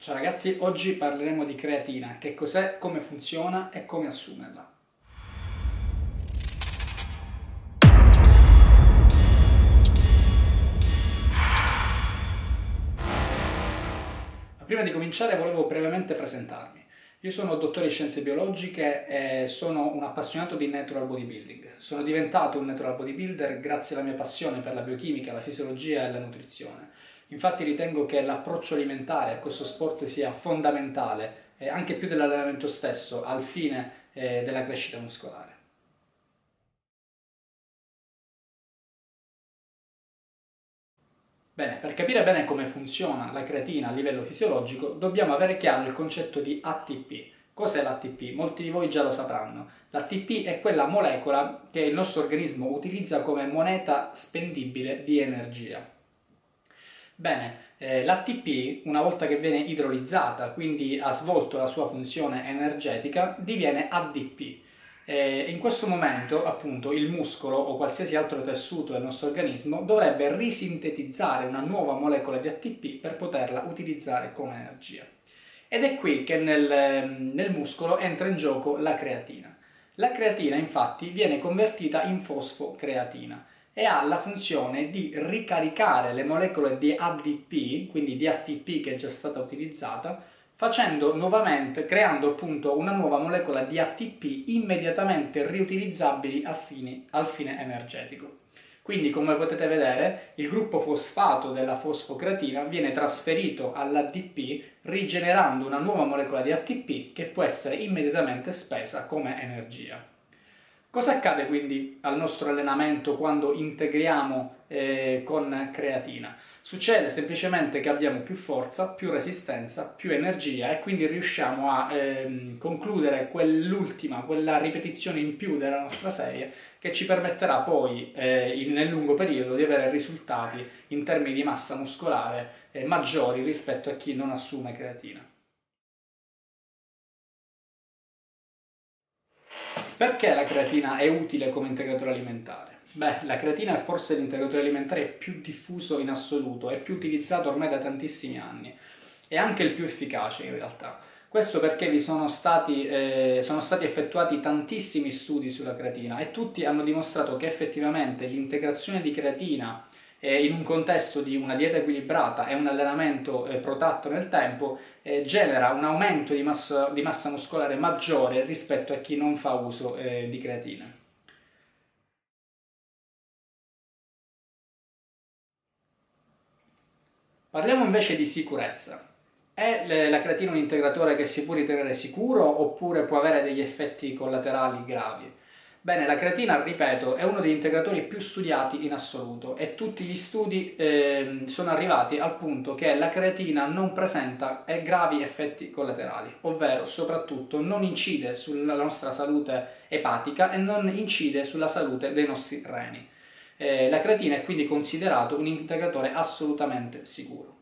Ciao ragazzi, oggi parleremo di creatina, che cos'è, come funziona e come assumerla. Prima di cominciare volevo brevemente presentarmi. Io sono dottore in scienze biologiche e sono un appassionato di natural bodybuilding. Sono diventato un natural bodybuilder grazie alla mia passione per la biochimica, la fisiologia e la nutrizione. Infatti ritengo che l'approccio alimentare a questo sport sia fondamentale, eh, anche più dell'allenamento stesso, al fine eh, della crescita muscolare. Bene, per capire bene come funziona la creatina a livello fisiologico dobbiamo avere chiaro il concetto di ATP. Cos'è l'ATP? Molti di voi già lo sapranno. L'ATP è quella molecola che il nostro organismo utilizza come moneta spendibile di energia. Bene, eh, l'ATP una volta che viene idrolizzata, quindi ha svolto la sua funzione energetica, diviene ADP eh, in questo momento, appunto, il muscolo o qualsiasi altro tessuto del nostro organismo dovrebbe risintetizzare una nuova molecola di ATP per poterla utilizzare come energia. Ed è qui che nel, nel muscolo entra in gioco la creatina. La creatina infatti viene convertita in fosfocreatina e ha la funzione di ricaricare le molecole di ADP, quindi di ATP che è già stata utilizzata, facendo nuovamente, creando appunto una nuova molecola di ATP immediatamente riutilizzabili fine, al fine energetico. Quindi, come potete vedere, il gruppo fosfato della fosfocreatina viene trasferito all'ADP rigenerando una nuova molecola di ATP che può essere immediatamente spesa come energia. Cosa accade quindi al nostro allenamento quando integriamo eh, con creatina? Succede semplicemente che abbiamo più forza, più resistenza, più energia e quindi riusciamo a ehm, concludere quell'ultima, quella ripetizione in più della nostra serie che ci permetterà poi eh, nel lungo periodo di avere risultati in termini di massa muscolare eh, maggiori rispetto a chi non assume creatina. Perché la creatina è utile come integratore alimentare? Beh, la creatina è forse l'integratore alimentare più diffuso in assoluto, è più utilizzato ormai da tantissimi anni, è anche il più efficace in realtà. Questo perché vi sono stati, eh, sono stati effettuati tantissimi studi sulla creatina e tutti hanno dimostrato che effettivamente l'integrazione di creatina eh, in un contesto di una dieta equilibrata e un allenamento eh, protratto nel tempo eh, genera un aumento di massa, di massa, muscolare maggiore rispetto a chi non fa uso eh, di creatina. Parliamo invece di sicurezza. È la creatina un integratore che si può ritenere sicuro oppure può avere degli effetti collaterali gravi? Bene, la creatina, ripeto, è uno degli integratori più studiati in assoluto e tutti gli studi eh, sono arrivati al punto che la creatina non presenta eh, gravi effetti collaterali, ovvero soprattutto non incide sulla nostra salute epatica e non incide sulla salute dei nostri reni. Eh, la creatina è quindi considerato un integratore assolutamente sicuro.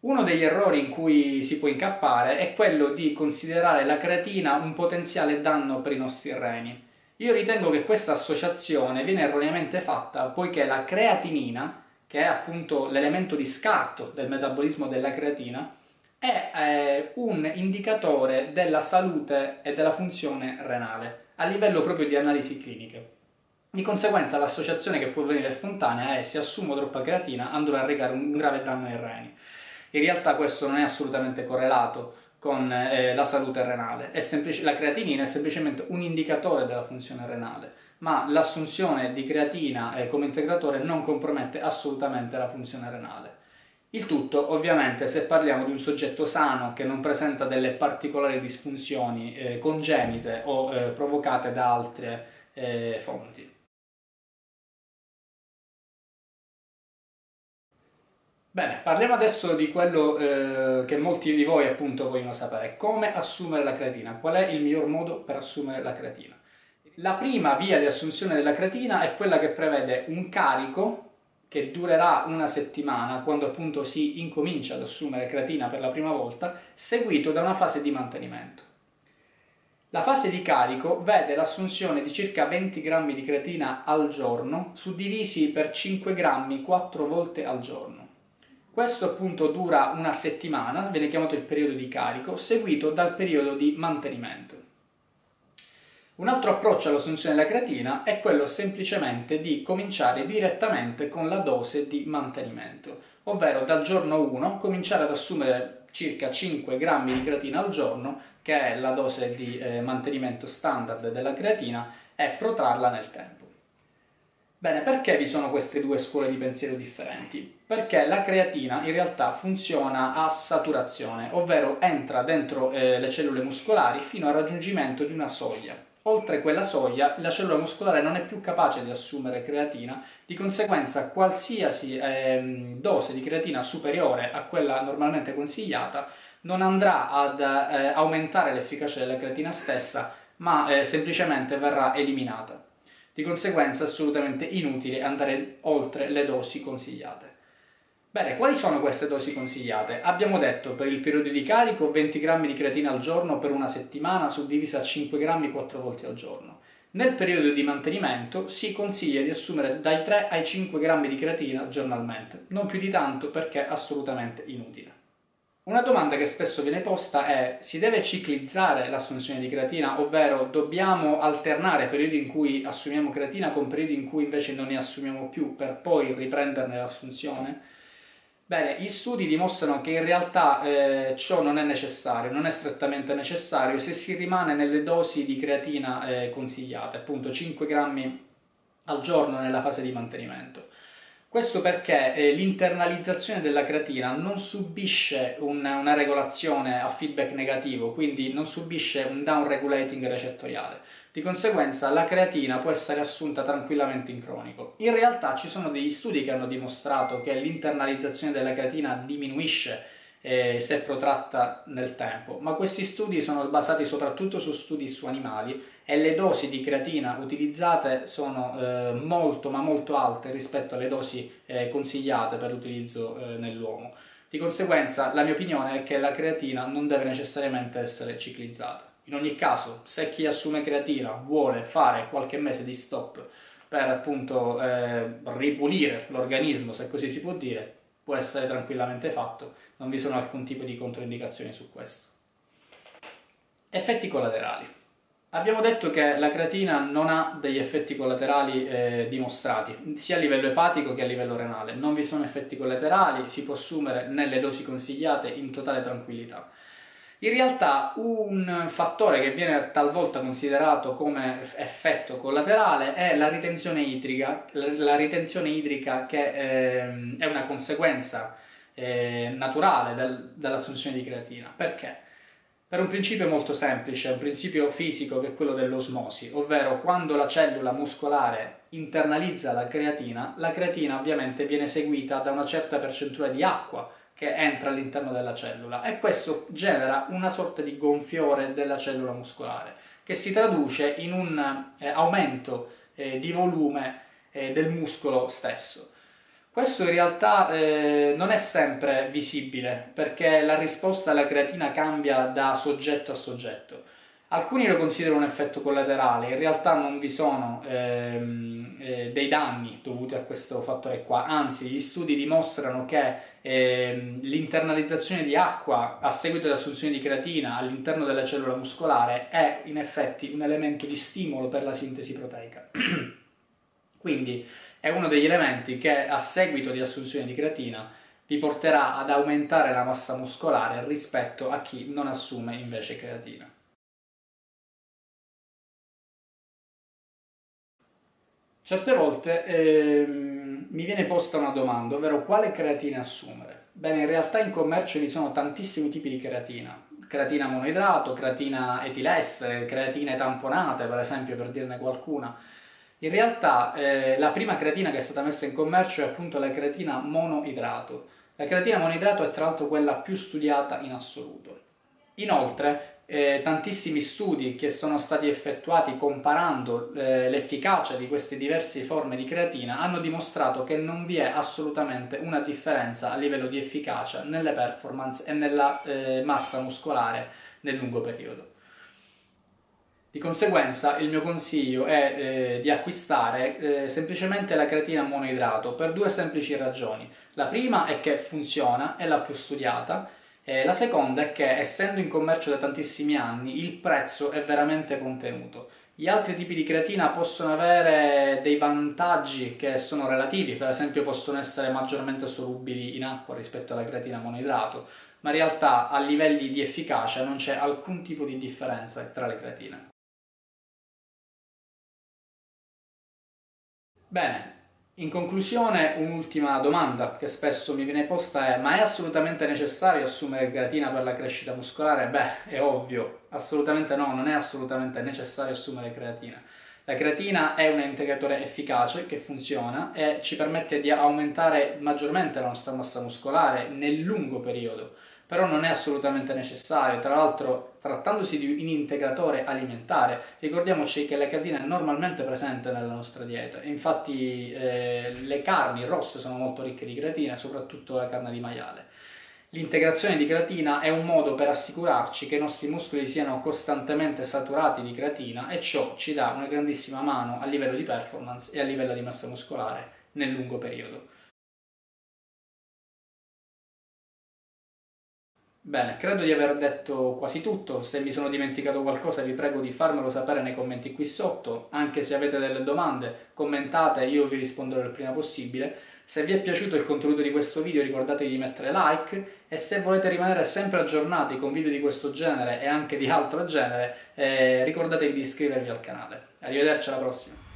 Uno degli errori in cui si può incappare è quello di considerare la creatina un potenziale danno per i nostri reni. Io ritengo che questa associazione viene erroneamente fatta poiché la creatinina, che è appunto l'elemento di scarto del metabolismo della creatina, è eh, un indicatore della salute e della funzione renale a livello proprio di analisi cliniche. Di conseguenza l'associazione che può venire spontanea è se assumo troppa creatina andrò a recare un grave danno ai reni. In realtà questo non è assolutamente correlato con eh, la salute renale, la creatinina è semplicemente un indicatore della funzione renale, ma l'assunzione di creatina eh, come integratore non compromette assolutamente la funzione renale. Il tutto, ovviamente, se parliamo di un soggetto sano che non presenta delle particolari disfunzioni eh, congenite o eh, provocate da altre eh, fonti. Bene, parliamo adesso di quello eh, che molti di voi appunto vogliono sapere, come assumere la creatina, qual è il miglior modo per assumere la creatina. La prima via di assunzione della creatina è quella che prevede un carico che durerà una settimana, quando appunto si incomincia ad assumere creatina per la prima volta, seguito da una fase di mantenimento. La fase di carico vede l'assunzione di circa 20 grammi di creatina al giorno, suddivisi per 5 grammi 4 volte al giorno. Questo appunto dura una settimana, viene chiamato il periodo di carico, seguito dal periodo di mantenimento. Un altro approccio all'assunzione della creatina è quello semplicemente di cominciare direttamente con la dose di mantenimento, ovvero dal giorno 1 cominciare ad assumere circa 5 grammi di creatina al giorno, che è la dose di eh, mantenimento standard della creatina, e protrarla nel tempo. Bene, perché vi sono queste due scuole di pensiero differenti? Perché la creatina in realtà funziona a saturazione, ovvero entra dentro eh, le cellule muscolari fino al raggiungimento di una soglia. Oltre quella soglia, la cellula muscolare non è più capace di assumere creatina, di conseguenza qualsiasi eh, dose di creatina superiore a quella normalmente consigliata non andrà ad eh, aumentare l'efficacia della creatina stessa, ma eh, semplicemente verrà eliminata. Di conseguenza è assolutamente inutile andare oltre le dosi consigliate. Bene, quali sono queste dosi consigliate? Abbiamo detto per il periodo di carico 20 grammi di creatina al giorno per una settimana suddivisa a 5 grammi 4 volte al giorno. Nel periodo di mantenimento si consiglia di assumere dai 3 ai 5 grammi di creatina giornalmente, non più di tanto perché è assolutamente inutile. Una domanda che spesso viene posta è si deve ciclizzare l'assunzione di creatina, ovvero dobbiamo alternare periodi in cui assumiamo creatina con periodi in cui invece non ne assumiamo più per poi riprenderne l'assunzione? Bene, gli studi dimostrano che in realtà eh, ciò non è necessario, non è strettamente necessario se si rimane nelle dosi di creatina eh, consigliate, appunto 5 grammi al giorno nella fase di mantenimento. Questo perché eh, l'internalizzazione della creatina non subisce un, una regolazione a feedback negativo, quindi non subisce un down regulating recettoriale. Di conseguenza la creatina può essere assunta tranquillamente in cronico. In realtà ci sono degli studi che hanno dimostrato che l'internalizzazione della creatina diminuisce eh, se protratta nel tempo, ma questi studi sono basati soprattutto su studi su animali e le dosi di creatina utilizzate sono eh, molto ma molto alte rispetto alle dosi eh, consigliate per l'utilizzo eh, nell'uomo. Di conseguenza la mia opinione è che la creatina non deve necessariamente essere ciclizzata. In ogni caso, se chi assume creatina vuole fare qualche mese di stop per appunto eh, ripulire l'organismo, se così si può dire, può essere tranquillamente fatto, non vi sono alcun tipo di controindicazioni su questo. Effetti collaterali. Abbiamo detto che la creatina non ha degli effetti collaterali eh, dimostrati, sia a livello epatico che a livello renale. Non vi sono effetti collaterali, si può assumere nelle dosi consigliate in totale tranquillità. In realtà un fattore che viene talvolta considerato come effetto collaterale è la ritenzione idrica, la ritenzione idrica che eh, è una conseguenza eh, naturale del, dell'assunzione di creatina. Perché? Per un principio molto semplice, un principio fisico che è quello dell'osmosi, ovvero quando la cellula muscolare internalizza la creatina, la creatina ovviamente viene seguita da una certa percentuale di acqua che entra all'interno della cellula e questo genera una sorta di gonfiore della cellula muscolare che si traduce in un eh, aumento eh, di volume eh, del muscolo stesso. Questo in realtà eh, non è sempre visibile perché la risposta alla creatina cambia da soggetto a soggetto. Alcuni lo considerano un effetto collaterale, in realtà non vi sono ehm, eh, dei danni dovuti a questo fattore qua, anzi gli studi dimostrano che ehm, l'internalizzazione di acqua a seguito dell'assunzione di creatina all'interno della cellula muscolare è in effetti un elemento di stimolo per la sintesi proteica. Quindi è uno degli elementi che a seguito di assunzione di creatina vi porterà ad aumentare la massa muscolare rispetto a chi non assume invece creatina. Certe volte ehm, mi viene posta una domanda, ovvero quale creatina assumere? Bene, in realtà in commercio vi sono tantissimi tipi di creatina, creatina monoidrato, creatina etilestere, creatine tamponate per esempio per dirne qualcuna. In realtà eh, la prima creatina che è stata messa in commercio è appunto la creatina monoidrato. La creatina monoidrato è tra l'altro quella più studiata in assoluto. Inoltre, eh, tantissimi studi che sono stati effettuati comparando eh, l'efficacia di queste diverse forme di creatina hanno dimostrato che non vi è assolutamente una differenza a livello di efficacia nelle performance e nella eh, massa muscolare nel lungo periodo. Di conseguenza il mio consiglio è eh, di acquistare eh, semplicemente la creatina monoidrato per due semplici ragioni. La prima è che funziona, è la più studiata, e la seconda è che essendo in commercio da tantissimi anni il prezzo è veramente contenuto. Gli altri tipi di creatina possono avere dei vantaggi che sono relativi, per esempio possono essere maggiormente solubili in acqua rispetto alla creatina monoidrato, ma in realtà a livelli di efficacia non c'è alcun tipo di differenza tra le creatine. Bene, in conclusione un'ultima domanda che spesso mi viene posta è ma è assolutamente necessario assumere creatina per la crescita muscolare? Beh, è ovvio, assolutamente no, non è assolutamente necessario assumere creatina. La creatina è un integratore efficace che funziona e ci permette di aumentare maggiormente la nostra massa muscolare nel lungo periodo però non è assolutamente necessario. Tra l'altro, trattandosi di un integratore alimentare, ricordiamoci che la creatina è normalmente presente nella nostra dieta. Infatti, eh, le carni rosse sono molto ricche di creatina, soprattutto la carne di maiale. L'integrazione di creatina è un modo per assicurarci che i nostri muscoli siano costantemente saturati di creatina e ciò ci dà una grandissima mano a livello di performance e a livello di massa muscolare nel lungo periodo. Bene, credo di aver detto quasi tutto, se mi sono dimenticato qualcosa vi prego di farmelo sapere nei commenti qui sotto, anche se avete delle domande commentate io vi risponderò il prima possibile. Se vi è piaciuto il contenuto di questo video ricordatevi di mettere like e se volete rimanere sempre aggiornati con video di questo genere e anche di altro genere eh, ricordatevi di iscrivervi al canale. Arrivederci alla prossima!